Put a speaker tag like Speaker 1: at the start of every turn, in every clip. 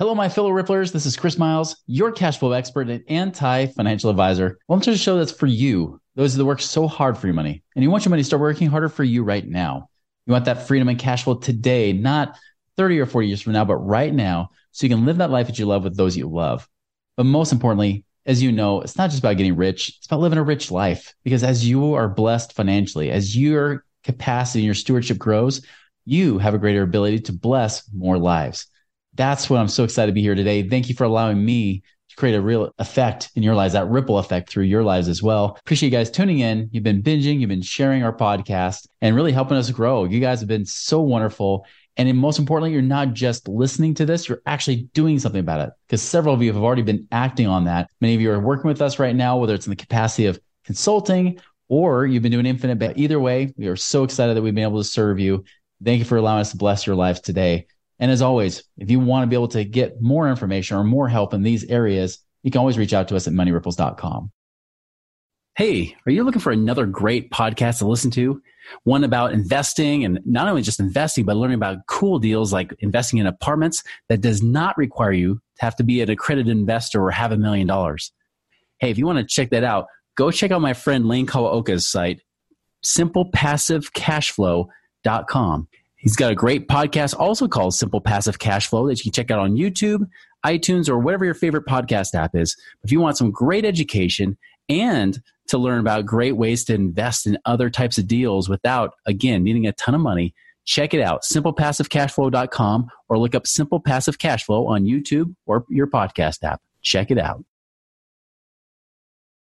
Speaker 1: Hello, my fellow Ripplers. This is Chris Miles, your cash flow expert and anti financial advisor. Welcome to the show that's for you, those that work so hard for your money. And you want your money to start working harder for you right now. You want that freedom and cash flow today, not 30 or 40 years from now, but right now, so you can live that life that you love with those you love. But most importantly, as you know, it's not just about getting rich, it's about living a rich life. Because as you are blessed financially, as your capacity and your stewardship grows, you have a greater ability to bless more lives. That's what I'm so excited to be here today. Thank you for allowing me to create a real effect in your lives, that ripple effect through your lives as well. Appreciate you guys tuning in. You've been binging, you've been sharing our podcast and really helping us grow. You guys have been so wonderful. And most importantly, you're not just listening to this, you're actually doing something about it because several of you have already been acting on that. Many of you are working with us right now, whether it's in the capacity of consulting or you've been doing infinite. But either way, we are so excited that we've been able to serve you. Thank you for allowing us to bless your lives today. And as always, if you want to be able to get more information or more help in these areas, you can always reach out to us at moneyripples.com. Hey, are you looking for another great podcast to listen to? One about investing and not only just investing, but learning about cool deals like investing in apartments that does not require you to have to be an accredited investor or have a million dollars. Hey, if you want to check that out, go check out my friend Lane Kawaoka's site, simplepassivecashflow.com. He's got a great podcast also called Simple Passive Cash Flow that you can check out on YouTube, iTunes, or whatever your favorite podcast app is. If you want some great education and to learn about great ways to invest in other types of deals without, again, needing a ton of money, check it out, simplepassivecashflow.com or look up Simple Passive Cash Flow on YouTube or your podcast app. Check it out.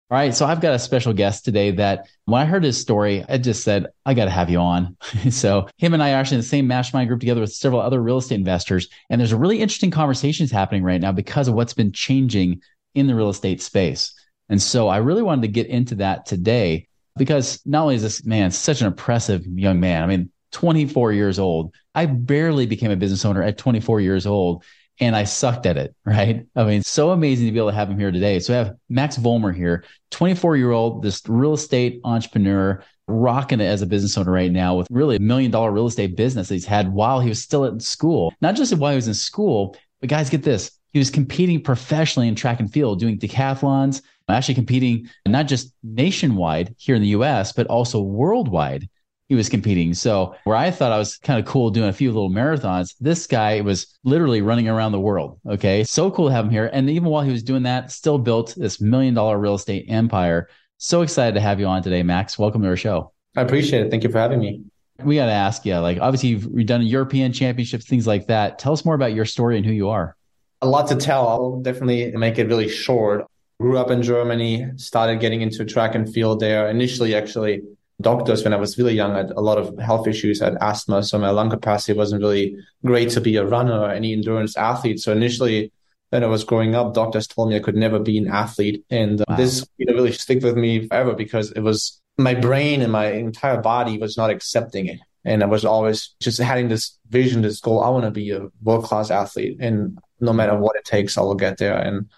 Speaker 1: All right. So I've got a special guest today that when I heard his story, I just said, I got to have you on. so him and I are actually in the same mastermind group together with several other real estate investors. And there's a really interesting conversations happening right now because of what's been changing in the real estate space. And so I really wanted to get into that today because not only is this man such an impressive young man, I mean, 24 years old. I barely became a business owner at 24 years old and I sucked at it, right? I mean, so amazing to be able to have him here today. So I have Max Vollmer here, 24 year old, this real estate entrepreneur, rocking it as a business owner right now with really a million dollar real estate business that he's had while he was still at school. Not just while he was in school, but guys, get this. He was competing professionally in track and field, doing decathlons, actually competing not just nationwide here in the US, but also worldwide he was competing. So where I thought I was kind of cool doing a few little marathons, this guy was literally running around the world. Okay. So cool to have him here. And even while he was doing that, still built this million dollar real estate empire. So excited to have you on today, Max. Welcome to our show.
Speaker 2: I appreciate it. Thank you for having me.
Speaker 1: We got to ask you, like, obviously you've done European championships, things like that. Tell us more about your story and who you are.
Speaker 2: A lot to tell. I'll definitely make it really short. Grew up in Germany, started getting into track and field there. Initially, actually, doctors when I was really young. I had a lot of health issues. I had asthma, so my lung capacity wasn't really great to be a runner or any endurance athlete. So initially, when I was growing up, doctors told me I could never be an athlete, and uh, wow. this you know really stick with me forever because it was my brain and my entire body was not accepting it. And I was always just having this vision, this goal. I want to be a world class athlete, and no matter what it takes, I will get there. And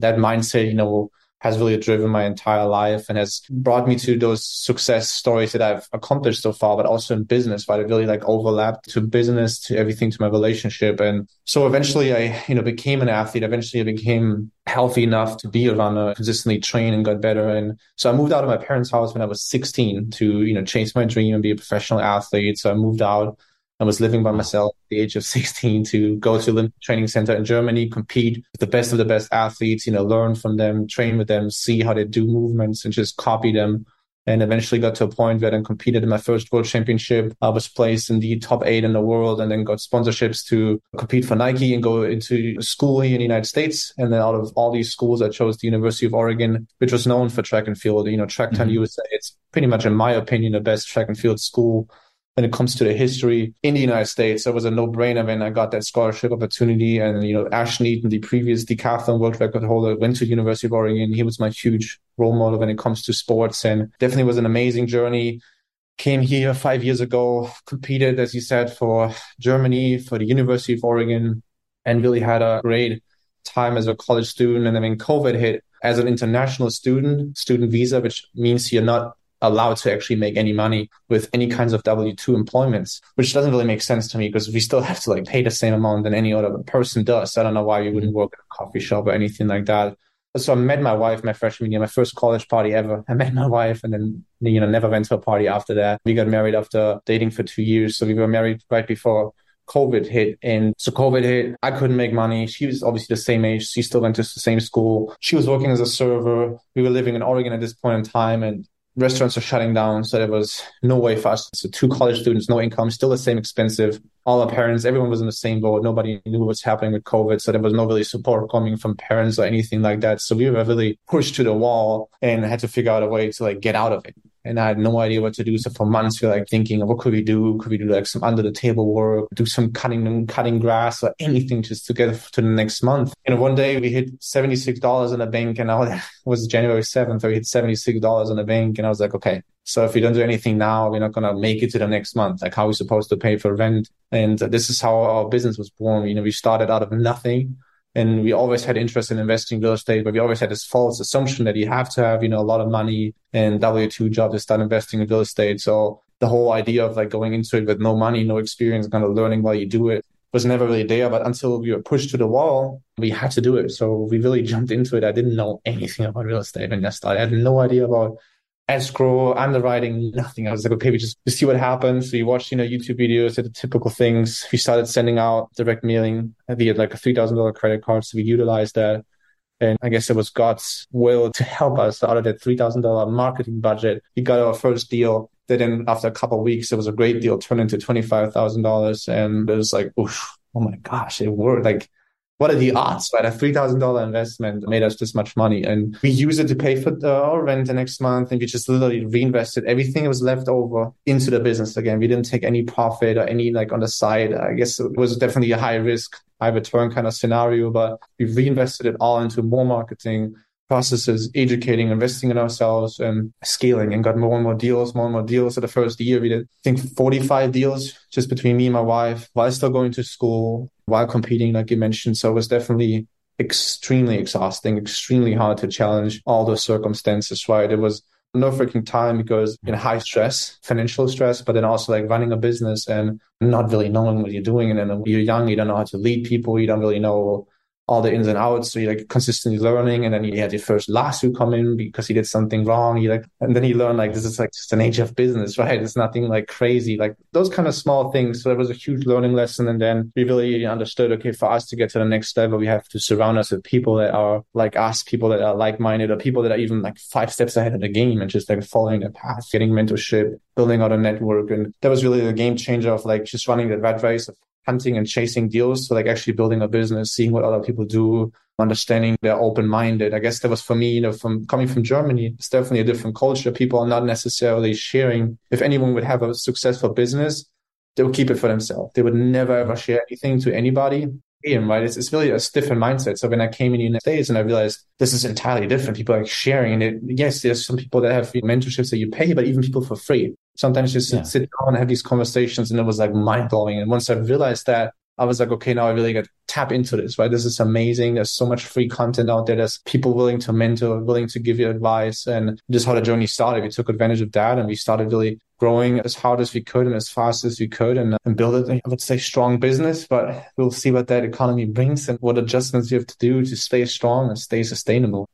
Speaker 2: that mindset, you know, has really driven my entire life and has brought me to those success stories that I've accomplished so far, but also in business, right? It really like overlapped to business, to everything, to my relationship. And so eventually I, you know, became an athlete. Eventually I became healthy enough to be a runner, consistently train and got better. And so I moved out of my parents' house when I was 16 to, you know, chase my dream and be a professional athlete. So I moved out I was living by myself at the age of 16 to go to the training center in Germany, compete with the best of the best athletes, you know, learn from them, train with them, see how they do movements and just copy them. And eventually got to a point where I then competed in my first world championship. I was placed in the top eight in the world and then got sponsorships to compete for Nike and go into school here in the United States. And then out of all these schools, I chose the University of Oregon, which was known for track and field. You know, Tracktown mm-hmm. USA, it's pretty much, in my opinion, the best track and field school when it comes to the history in the United States. It was a no brainer when I got that scholarship opportunity. And, you know, Ashton Eaton, the previous decathlon world record holder, went to University of Oregon. He was my huge role model when it comes to sports and definitely was an amazing journey. Came here five years ago, competed, as you said, for Germany, for the University of Oregon, and really had a great time as a college student. And then when COVID hit, as an international student, student visa, which means you're not allowed to actually make any money with any kinds of W2 employments, which doesn't really make sense to me because we still have to like pay the same amount than any other person does. I don't know why you wouldn't mm-hmm. work at a coffee shop or anything like that. So I met my wife my freshman year, my first college party ever. I met my wife and then, you know, never went to a party after that. We got married after dating for two years. So we were married right before COVID hit. And so COVID hit. I couldn't make money. She was obviously the same age. She still went to the same school. She was working as a server. We were living in Oregon at this point in time and restaurants are shutting down. So there was no way for us. So two college students, no income, still the same expensive. All our parents, everyone was in the same boat. Nobody knew what's happening with COVID. So there was no really support coming from parents or anything like that. So we were really pushed to the wall and had to figure out a way to like get out of it and I had no idea what to do. So for months, we were like thinking, what could we do? Could we do like some under the table work, do some cutting cutting grass or anything just to get to the next month? You know, one day we hit seventy six dollars in the bank, and I was January seventh. So We hit seventy six dollars in the bank, and I was like, okay. So if we don't do anything now, we're not gonna make it to the next month. Like how are we supposed to pay for rent? And this is how our business was born. You know, we started out of nothing and we always had interest in investing in real estate, but we always had this false assumption that you have to have, you know, a lot of money and W2 job to start investing in real estate. So the whole idea of like going into it with no money, no experience, kind of learning while you do it was never really there. But until we were pushed to the wall, we had to do it. So we really jumped into it. I didn't know anything about real estate when I started. I had no idea about escrow, underwriting, nothing. I was like, okay, we just see what happens. We watched, you know, YouTube videos, the typical things. We started sending out direct mailing via like a $3,000 credit card. So we utilized that. And I guess it was God's will to help us out of that $3,000 marketing budget. We got our first deal. Then after a couple weeks, it was a great deal, turned into $25,000. And it was like, oof, oh my gosh, it worked. Like what are the odds, right? A $3,000 investment made us this much money. And we use it to pay for our rent the next month. And we just literally reinvested everything that was left over into the business again. We didn't take any profit or any like on the side. I guess it was definitely a high risk, high return kind of scenario, but we reinvested it all into more marketing, processes, educating, investing in ourselves and scaling and got more and more deals, more and more deals. So the first year we did, I think 45 deals just between me and my wife while still going to school, while competing, like you mentioned. So it was definitely extremely exhausting, extremely hard to challenge all those circumstances, right? It was no freaking time because in high stress, financial stress, but then also like running a business and not really knowing what you're doing. And then you're young, you don't know how to lead people, you don't really know all the ins and outs. So you're like consistently learning. And then you had your first lawsuit come in because he did something wrong. You like, and then you learn like this is like just the nature of business, right? It's nothing like crazy, like those kind of small things. So it was a huge learning lesson. And then we really understood, okay, for us to get to the next level, we have to surround us with people that are like us, people that are like minded, or people that are even like five steps ahead of the game and just like following the path, getting mentorship, building out a network. And that was really the game changer of like just running the rat race of hunting and chasing deals. So like actually building a business, seeing what other people do, understanding they're open minded. I guess that was for me, you know, from coming from Germany, it's definitely a different culture. People are not necessarily sharing. If anyone would have a successful business, they would keep it for themselves. They would never ever mm-hmm. share anything to anybody. Right. It's, it's really a different mindset. So when I came in the United States and I realized this is entirely different, people are sharing. And it, yes, there's some people that have mentorships that you pay, but even people for free sometimes just yeah. sit down and have these conversations and it was like mind blowing. And once I realized that, I was like, okay, now I really got to tap into this, right? This is amazing. There's so much free content out there. There's people willing to mentor, willing to give you advice. And just how the journey started. We took advantage of that and we started really growing as hard as we could and as fast as we could and, and build it, I would say strong business, but we'll see what that economy brings and what adjustments you have to do to stay strong and stay sustainable.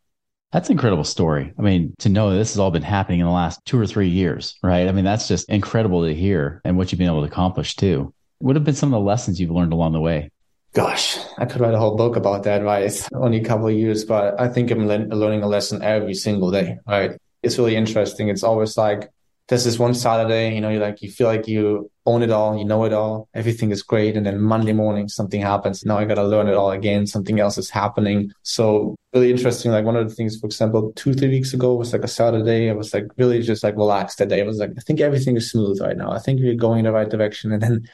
Speaker 1: That's an incredible story. I mean, to know this has all been happening in the last two or three years, right? I mean, that's just incredible to hear and what you've been able to accomplish too. What have been some of the lessons you've learned along the way?
Speaker 2: Gosh, I could write a whole book about that, right? Only a couple of years, but I think I'm le- learning a lesson every single day, right? It's really interesting. It's always like there's this one Saturday, you know, you like, you feel like you own it all, you know it all, everything is great. And then Monday morning, something happens. Now I got to learn it all again. Something else is happening. So really interesting. Like one of the things, for example, two, three weeks ago was like a Saturday. I was like really just like relaxed that day. I was like, I think everything is smooth right now. I think we're going in the right direction. And then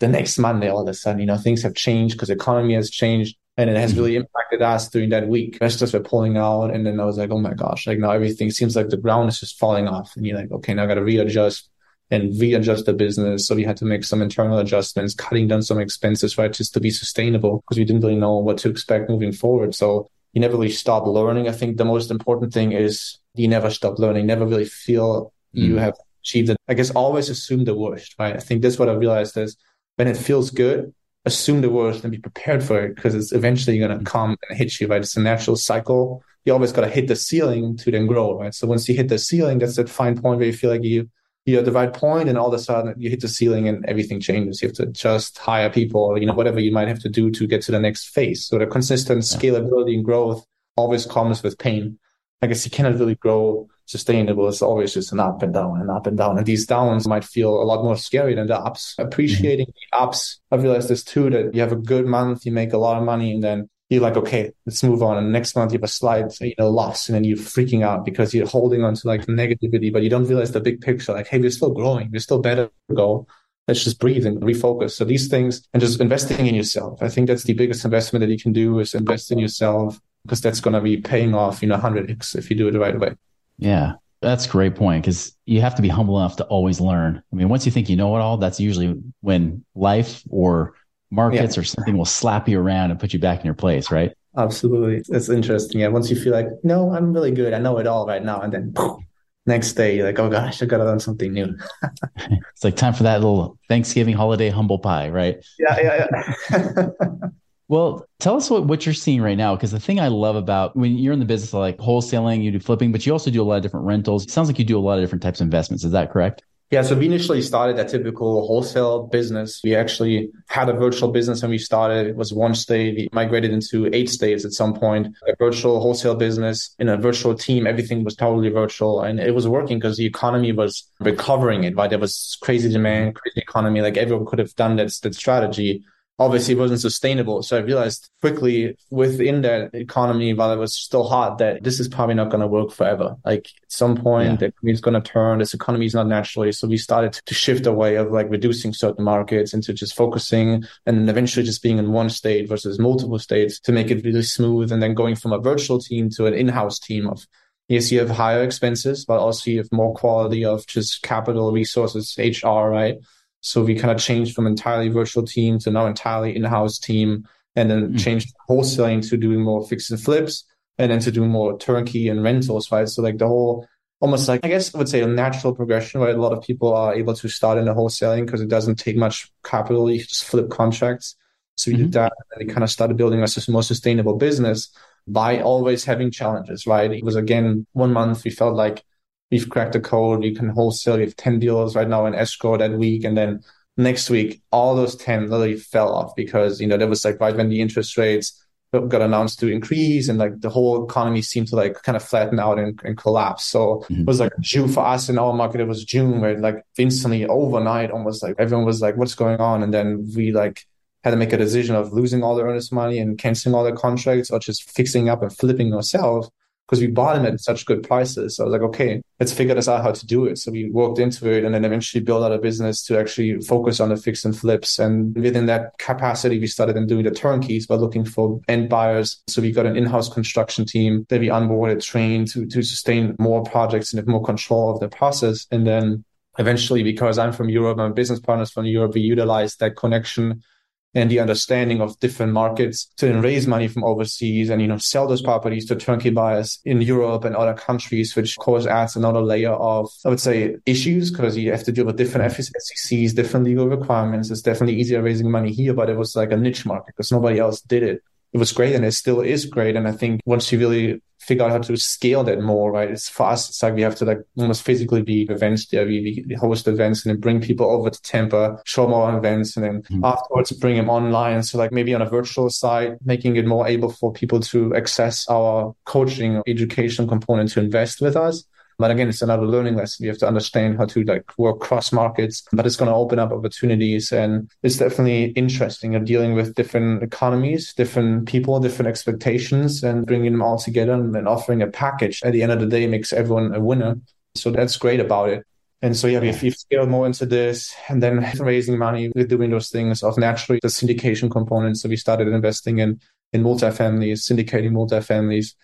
Speaker 2: the next Monday, all of a sudden, you know, things have changed because economy has changed and it has mm-hmm. really impacted us during that week. Investors were pulling out, and then I was like, oh my gosh, like now everything seems like the ground is just falling off, and you're like, okay, now I got to readjust and readjust the business. So we had to make some internal adjustments, cutting down some expenses, right, just to be sustainable because we didn't really know what to expect moving forward. So you never really stop learning. I think the most important thing is you never stop learning, never really feel mm. you have achieved it. I guess always assume the worst, right? I think that's what I realized is when it feels good, assume the worst and be prepared for it because it's eventually going to mm-hmm. come and hit you, right? It's a natural cycle. You always got to hit the ceiling to then grow, right? So once you hit the ceiling, that's that fine point where you feel like you, you're at the right point and all of a sudden you hit the ceiling and everything changes. You have to just hire people, you know, whatever you might have to do to get to the next phase. So the consistent scalability and growth always comes with pain. I guess you cannot really grow sustainable. It's always just an up and down and up and down. And these downs might feel a lot more scary than the ups. Appreciating mm-hmm. the ups. I've realized this too, that you have a good month, you make a lot of money, and then you're like, okay, let's move on. And next month you have a slight, you know, loss, and then you're freaking out because you're holding on to like negativity, but you don't realize the big picture. Like, hey, we're still growing, we're still better to go. Let's just breathe and refocus. So these things and just investing in yourself. I think that's the biggest investment that you can do is invest in yourself because that's going to be paying off, you know, 100x if you do it the right way.
Speaker 1: Yeah. That's a great point because you have to be humble enough to always learn. I mean, once you think you know it all, that's usually when life or markets yeah. or something will slap you around and put you back in your place, right?
Speaker 2: Absolutely. It's interesting. Yeah. Once you feel like, no, I'm really good. I know it all right now. And then poof, next day, you're like, oh gosh, I got to learn something new.
Speaker 1: it's like time for that little Thanksgiving holiday humble pie, right?
Speaker 2: Yeah. Yeah. yeah.
Speaker 1: Well, tell us what, what you're seeing right now. Because the thing I love about when you're in the business of like wholesaling, you do flipping, but you also do a lot of different rentals. It sounds like you do a lot of different types of investments. Is that correct?
Speaker 2: Yeah, so we initially started a typical wholesale business. We actually had a virtual business when we started. It was one state. We migrated into eight states at some point. A virtual wholesale business in a virtual team. Everything was totally virtual, and it was working because the economy was recovering. It right, there was crazy demand, crazy economy. Like everyone could have done that that strategy obviously it wasn't sustainable. So I realized quickly within that economy, while it was still hot, that this is probably not going to work forever. Like at some point, yeah. the economy is going to turn. This economy is not naturally. So we started to shift away of like reducing certain markets into just focusing and then eventually just being in one state versus multiple states to make it really smooth. And then going from a virtual team to an in-house team of yes, you have higher expenses, but also you have more quality of just capital resources, HR, right? So we kind of changed from entirely virtual team to now entirely in-house team, and then mm-hmm. changed wholesaling to doing more fix and flips, and then to doing more turnkey and rentals, right? So like the whole almost like I guess I would say a natural progression, where A lot of people are able to start in the wholesaling because it doesn't take much capital. You just flip contracts. So we mm-hmm. did that and we kind of started building us a more sustainable business by always having challenges, right? It was again one month we felt like we've cracked the code. We can wholesale. We have 10 deals right now in escrow that week. And then next week, all those 10 literally fell off because, you know, that was like right when the interest rates got announced to increase and like the whole economy seemed to like kind of flatten out and, and collapse. So mm-hmm. it was like June for us in our market. It was June where like instantly overnight, almost like everyone was like, what's going on? And then we like had to make a decision of losing all the earnest money and canceling all the contracts or just fixing up and flipping ourselves because we bought them at such good prices. So I was like, okay, let's figure this out how to do it. So we worked into it and then eventually built out a business to actually focus on the fix and flips. And within that capacity, we started then doing the turnkeys by looking for end buyers. So we got an in-house construction team that we onboarded, trained to, to sustain more projects and have more control of the process. And then eventually, because I'm from Europe, my business partners from Europe, we utilized that connection and the understanding of different markets to then raise money from overseas and, you know, sell those properties to turnkey buyers in Europe and other countries, which of course adds another layer of, I would say, issues because you have to deal with different SECs, different legal requirements. It's definitely easier raising money here, but it was like a niche market because nobody else did it it was great and it still is great. And I think once you really figure out how to scale that more, right? It's for us, it's like we have to like almost physically be events there. We, we host events and then bring people over to Tampa, show more events, and then mm-hmm. afterwards bring them online. So like maybe on a virtual side, making it more able for people to access our coaching education component to invest with us But again, it's another learning lesson. You have to understand how to like work cross markets, but it's going to open up opportunities. And it's definitely interesting of dealing with different economies, different people, different expectations and bringing them all together and offering a package at the end of the day makes everyone a winner. So that's great about it. And so, yeah, if you scale more into this and then raising money with doing those things of naturally the syndication components. So we started investing in, in multifamilies, syndicating multifamilies,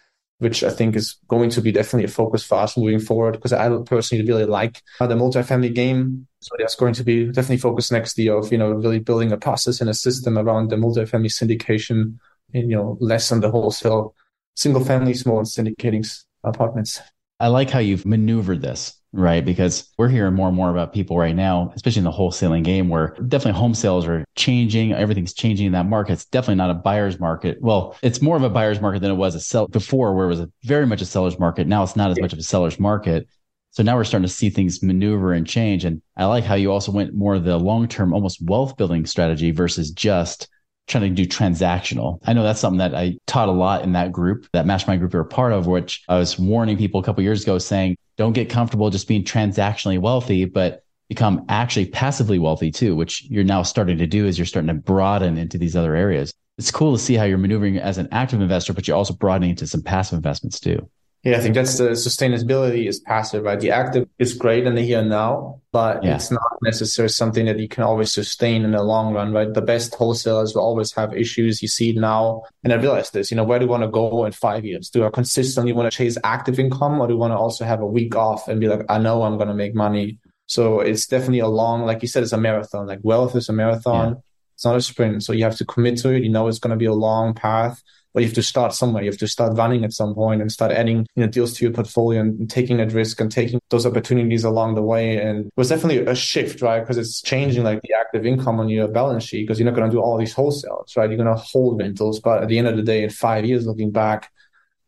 Speaker 2: which I think is going to be definitely a focus for us moving forward because I personally really like the multifamily game. So that's going to be definitely focus next year of, you know, really building a process and a system around the multifamily syndication and, you know, less on the wholesale single family, small syndicating apartments.
Speaker 1: I like how you've maneuvered this, right? Because we're hearing more and more about people right now, especially in the wholesaling game, where definitely home sales are changing. Everything's changing in that market. It's definitely not a buyer's market. Well, it's more of a buyer's market than it was a sell before, where it was a, very much a seller's market. Now it's not as much of a seller's market. So now we're starting to see things maneuver and change. And I like how you also went more the long term, almost wealth building strategy versus just trying to do transactional. I know that's something that I taught a lot in that group, that mastermind group you're a part of, which I was warning people a couple years ago saying, don't get comfortable just being transactionally wealthy, but become actually passively wealthy too, which you're now starting to do as you're starting to broaden into these other areas. It's cool to see how you're maneuvering as an active investor, but you're also broadening into some passive investments too.
Speaker 2: Yeah, I think that's the sustainability is passive, right? The active is great in the here and now, but yeah. it's not necessarily something that you can always sustain in the long run, right? The best wholesalers will always have issues. You see now. And I realized this, you know, where do you want to go in five years? Do I consistently want to chase active income or do you want to also have a week off and be like, I know I'm going to make money. So it's definitely a long, like you said, it's a marathon. Like wealth is a marathon. Yeah. It's not a sprint. So you have to commit to it. You know, it's going to be a long path but you have to start somewhere. You have to start running at some point and start adding you know deals to your portfolio and taking that risk and taking those opportunities along the way. And it was definitely a shift, right? Because it's changing like the active income on your balance sheet because you're not going to do all these wholesales, right? You're going to hold rentals, but at the end of the day, in five years, looking back,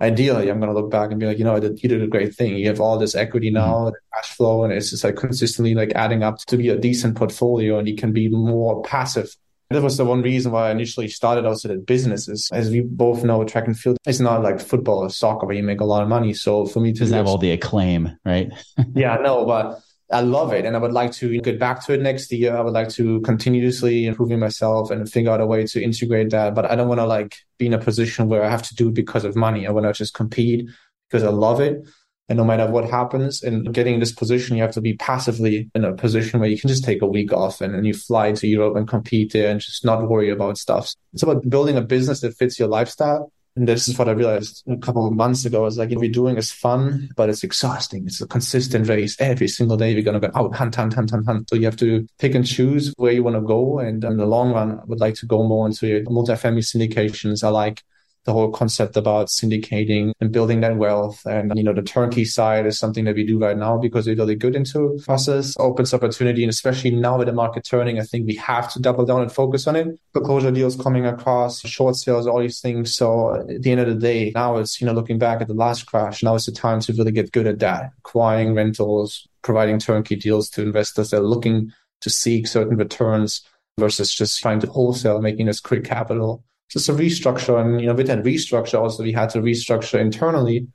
Speaker 2: ideally, I'm going to look back and be like, you know, did, you did a great thing. You have all this equity mm-hmm. now, the cash flow, and it's just like consistently like adding up to be a decent portfolio, and you can be more passive that was the one reason why I initially started also the businesses. As we both know, track and field is not like football or soccer where you make a lot of money. So for me to
Speaker 1: have all the acclaim, right?
Speaker 2: yeah, no, but I love it. And I would like to get back to it next year. I would like to continuously improving myself and figure out a way to integrate that. But I don't want to like be in a position where I have to do it because of money. I want to just compete because I love it. And no matter what happens in getting in this position, you have to be passively in a position where you can just take a week off and, and you fly to Europe and compete there and just not worry about stuff. It's about building a business that fits your lifestyle. And this is what I realized a couple of months ago. Is like, what we're doing is fun, but it's exhausting. It's a consistent race. Every single day, we're going to go out, hunt, hunt, hunt, hunt, hunt. So you have to pick and choose where you want to go. And in the long run, I would like to go more into multifamily syndications. I like the whole concept about syndicating and building that wealth. And, you know, the turnkey side is something that we do right now because we're really good into process, opens opportunity. And especially now with the market turning, I think we have to double down and focus on it. Foreclosure deals coming across, short sales, all these things. So at the end of the day, now it's, you know, looking back at the last crash, now is the time to really get good at that, acquiring rentals, providing turnkey deals to investors that are looking to seek certain returns versus just trying to wholesale, making this quick capital just a restructure. And, you know, with that restructure, also we had to restructure internally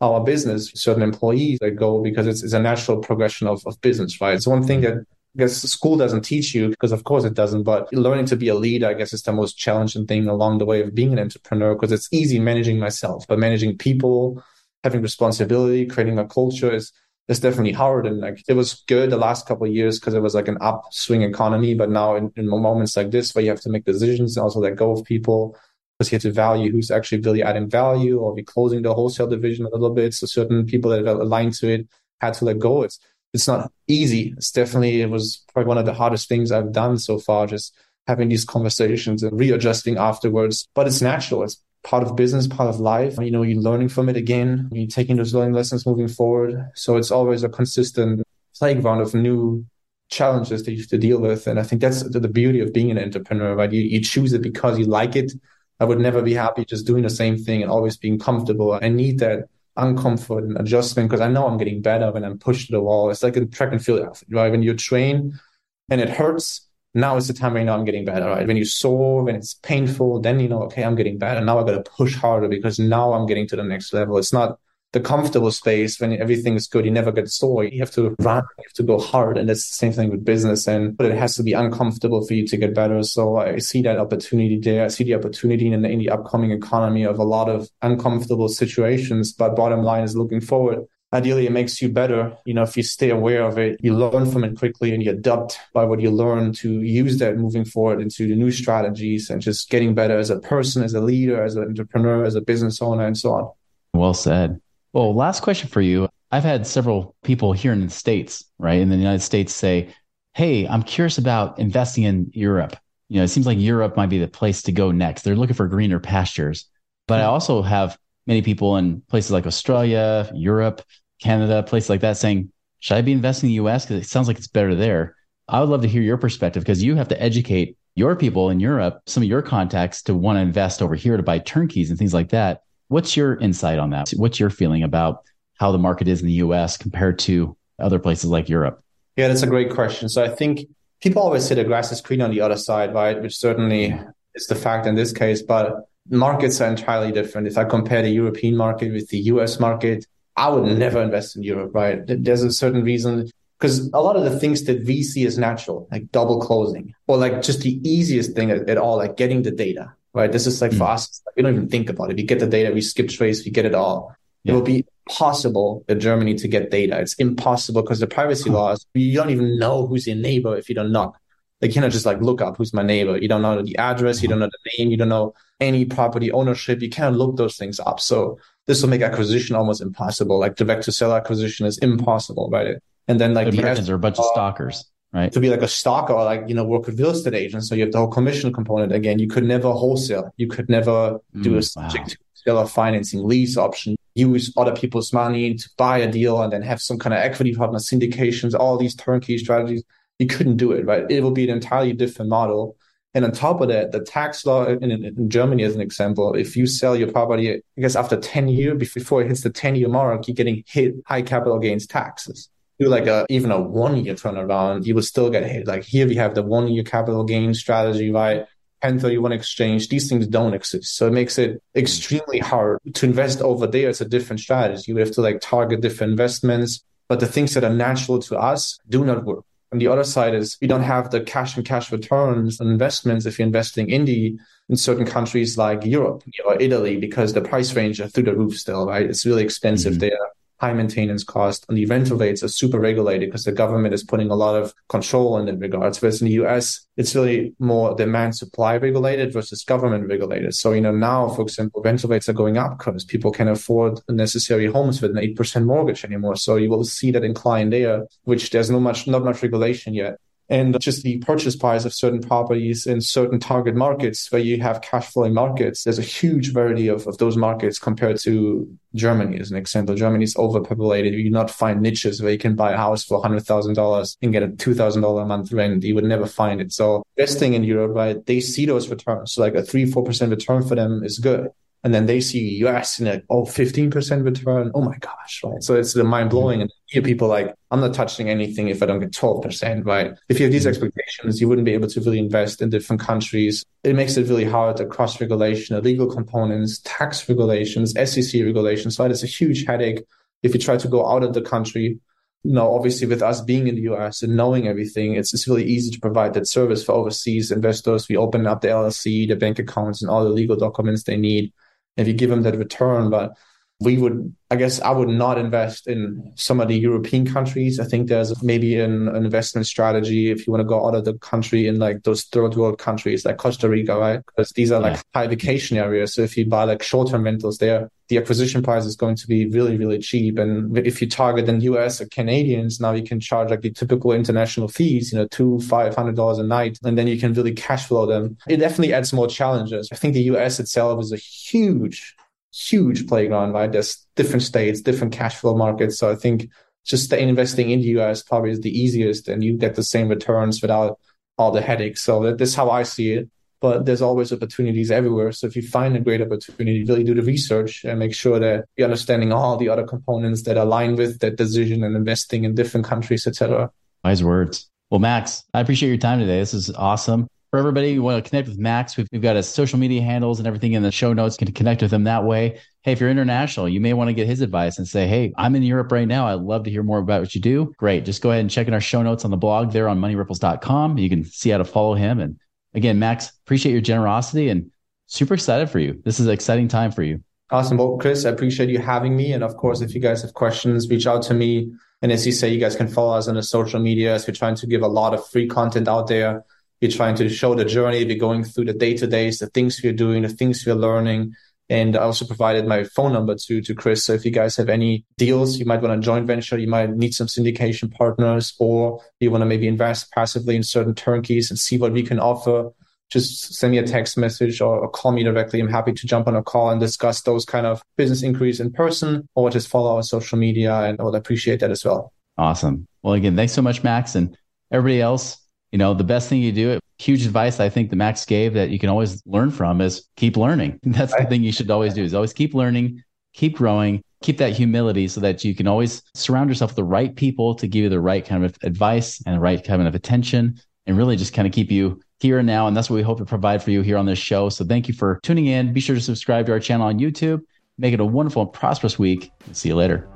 Speaker 2: our business, certain employees that go because it's, it's a natural progression of, of business, right? It's one thing that I guess school doesn't teach you because of course it doesn't, but learning to be a leader, I guess is the most challenging thing along the way of being an entrepreneur because it's easy managing myself, but managing people, having responsibility, creating a culture is it's definitely hard. And like it was good the last couple of years because it was like an upswing economy. But now in, in, moments like this where you have to make decisions and also let go of people because you have to value who's actually really adding value or be closing the wholesale division a little bit. So certain people that are aligned to it had to let go. It's it's not easy. It's definitely it was probably one of the hardest things I've done so far, just having these conversations and readjusting afterwards. But it's natural. It's part of business, part of life. You know, you're learning from it again, you're taking those learning lessons moving forward. So it's always a consistent playground of new challenges that you have to deal with. And I think that's the beauty of being an entrepreneur, right? You, you choose it because you like it. I would never be happy just doing the same thing and always being comfortable. I need that uncomfort and adjustment because I know I'm getting better when I'm pushed to the wall. It's like a track and field athlete, right? When you train and it hurts, now is the time you know I'm getting better, right? When you sore, when it's painful, then you know, okay, I'm getting better. Now I got to push harder because now I'm getting to the next level. It's not the comfortable space when everything is good. You never get sore. You have to run, you have to go hard. And that's the same thing with business. And but it has to be uncomfortable for you to get better. So I see that opportunity there. I see the opportunity in the, in the upcoming economy of a lot of uncomfortable situations. But bottom line is looking forward ideally it makes you better. You know if you stay aware of it you learn from it quickly and you adapt by what you learn to use that moving forward into the new strategies and just getting better as a person as a leader as an entrepreneur as a business owner and so on.
Speaker 1: Well said. Well last question for you. I've had several people here in the states right in the united states say hey i'm curious about investing in europe. You know it seems like europe might be the place to go next. They're looking for greener pastures. But i hmm. also have many people in places like Australia, Europe, Canada, places like that saying, should I be investing in the US? Because it sounds like it's better there. I would love to hear your perspective because you have to educate your people in Europe, some of your contacts to want to invest over here to buy turnkeys and things like that. What's your insight on that? What's your feeling about how the market is in the US compared to other places like Europe?
Speaker 2: Yeah, that's a great question. So I think people always say the grass is green on the other side, right? Which certainly is the fact in this case. But markets are entirely different. If I compare the European market with the US market, I would never invest in Europe, right? There's a certain reason because a lot of the things that we see as natural, like double closing or like just the easiest thing at, all, like getting the data, right? This is like mm. for us, we don't even think about it. We get the data, we skip trace, we get it all. Yeah. It will be impossible in Germany to get data. It's impossible because the privacy laws, you don't even know who's your neighbor if you don't knock. You know, just like look up who's my neighbor. You don't know the address, you don't know the name, you don't know any property ownership. You can't look those things up. So this will make acquisition almost impossible. Like direct to sell acquisition is impossible, right? And then like
Speaker 1: the Americans are a bunch of stalkers, right?
Speaker 2: To be like a stalker or like, you know, work with real estate agents. So you have the whole commission component again. You could never wholesale. You could never do mm, a subject wow. to seller financing lease option, use other people's money to buy a deal and then have some kind of equity partner syndications, all these turnkey strategies. You couldn't do it, right? It will be an entirely different model. And on top of that, the tax law in, in, Germany, as an example, if you sell your property, I guess after 10 years, before it hits the 10 year mark, you're getting hit high capital gains taxes. Do like a even a one year turnaround, you will still get hit. Like here we have the one year capital gain strategy, right? 1031 exchange, these things don't exist. So it makes it extremely hard to invest over there. It's a different strategy. You have to like target different investments, but the things that are natural to us do not work. And the other side is we don't have the cash and cash returns on investments if you're investing in the in certain countries like Europe or Italy because the price range are through the roof still, right? It's really expensive mm-hmm. there high maintenance cost and the rental rates are super regulated because the government is putting a lot of control in that regards. Whereas in the US, it's really more demand supply regulated versus government regulated. So, you know, now, for example, rental rates are going up because people can afford necessary homes with an 8% mortgage anymore. So you will see that incline there, which there's no much, not much regulation yet and just the purchase price of certain properties in certain target markets where you have cash flowing markets. There's a huge variety of, of those markets compared to Germany, as an example. Germany is overpopulated. You not find niches where you can buy a house for $100,000 and get a $2,000 a month rent. You would never find it. So investing in Europe, right, they see those returns. So like a three, 4% return for them is good and then they see US and like, oh, 15% return. Oh my gosh, right? So it's the mind blowing. And hear people like, I'm not touching anything if I don't get 12%, right? If you have these mm-hmm. expectations, you wouldn't be able to really invest in different countries. It makes it really hard, the cross regulation, the legal components, tax regulations, SEC regulations, right? It's a huge headache if you try to go out of the country. You know, obviously with us being in the US and knowing everything, it's, it's really easy to provide that service for overseas investors. We open up the LLC, the bank accounts and all the legal documents they need if you give them that return. But we would, I guess, I would not invest in some of the European countries. I think there's maybe an, an, investment strategy if you want to go out of the country in like those third world countries like Costa Rica, right? Because these are like high vacation areas. So if you buy like short term rentals there, the acquisition price is going to be really, really cheap. And if you target in US or Canadians, now you can charge like the typical international fees, you know, two, five hundred dollars a night, and then you can really cash flow them. It definitely adds more challenges. I think the US itself is a huge huge playground, right? There's different states, different cash flow markets. So I think just investing in the US probably is the easiest and you get the same returns without all the headaches. So that, that's how I see it. But there's always opportunities everywhere. So if you find a great opportunity, really do the research and make sure that you're understanding all the other components that align with that decision and investing in different countries, etc.
Speaker 1: Wise words. Well, Max, I appreciate your time today. This is awesome for everybody who want to connect with Max, we've, we've got his social media handles and everything in the show notes. Can connect with him that way. Hey, if you're international, you may want to get his advice and say, Hey, I'm in Europe right now. I'd love to hear more about what you do. Great. Just go ahead and check in our show notes on the blog there on moneyripples.com. You can see how to follow him. And again, Max, appreciate your generosity and super excited for you. This is an exciting time for you.
Speaker 2: Awesome. Well, Chris, I appreciate you having me. And of course, if you guys have questions, reach out to me. And as you say, you guys can follow us on the social medias. We're trying to give a lot of free content out there. We're trying to show the journey. We're going through the day to days, the things we're doing, the things we're learning. And I also provided my phone number to, to Chris. So if you guys have any deals, you might want to joint venture, you might need some syndication partners, or you want to maybe invest passively in certain turnkeys and see what we can offer just send me a text message or, or, call me directly. I'm happy to jump on a call and discuss those kind of business inquiries in person or just follow our social media and I would appreciate that as well.
Speaker 1: Awesome. Well, again, thanks so much, Max. And everybody else, you know, the best thing you do, huge advice I think the Max gave that you can always learn from is keep learning. That's the thing you should always do is always keep learning, keep growing, keep that humility so that you can always surround yourself with the right people to give you the right kind of advice and the right kind of attention and really just kind of keep you here and now. And that's what we hope to provide for you here on this show. So thank you for tuning in. Be sure to subscribe to our channel on YouTube. Make it a wonderful and prosperous week. See you later.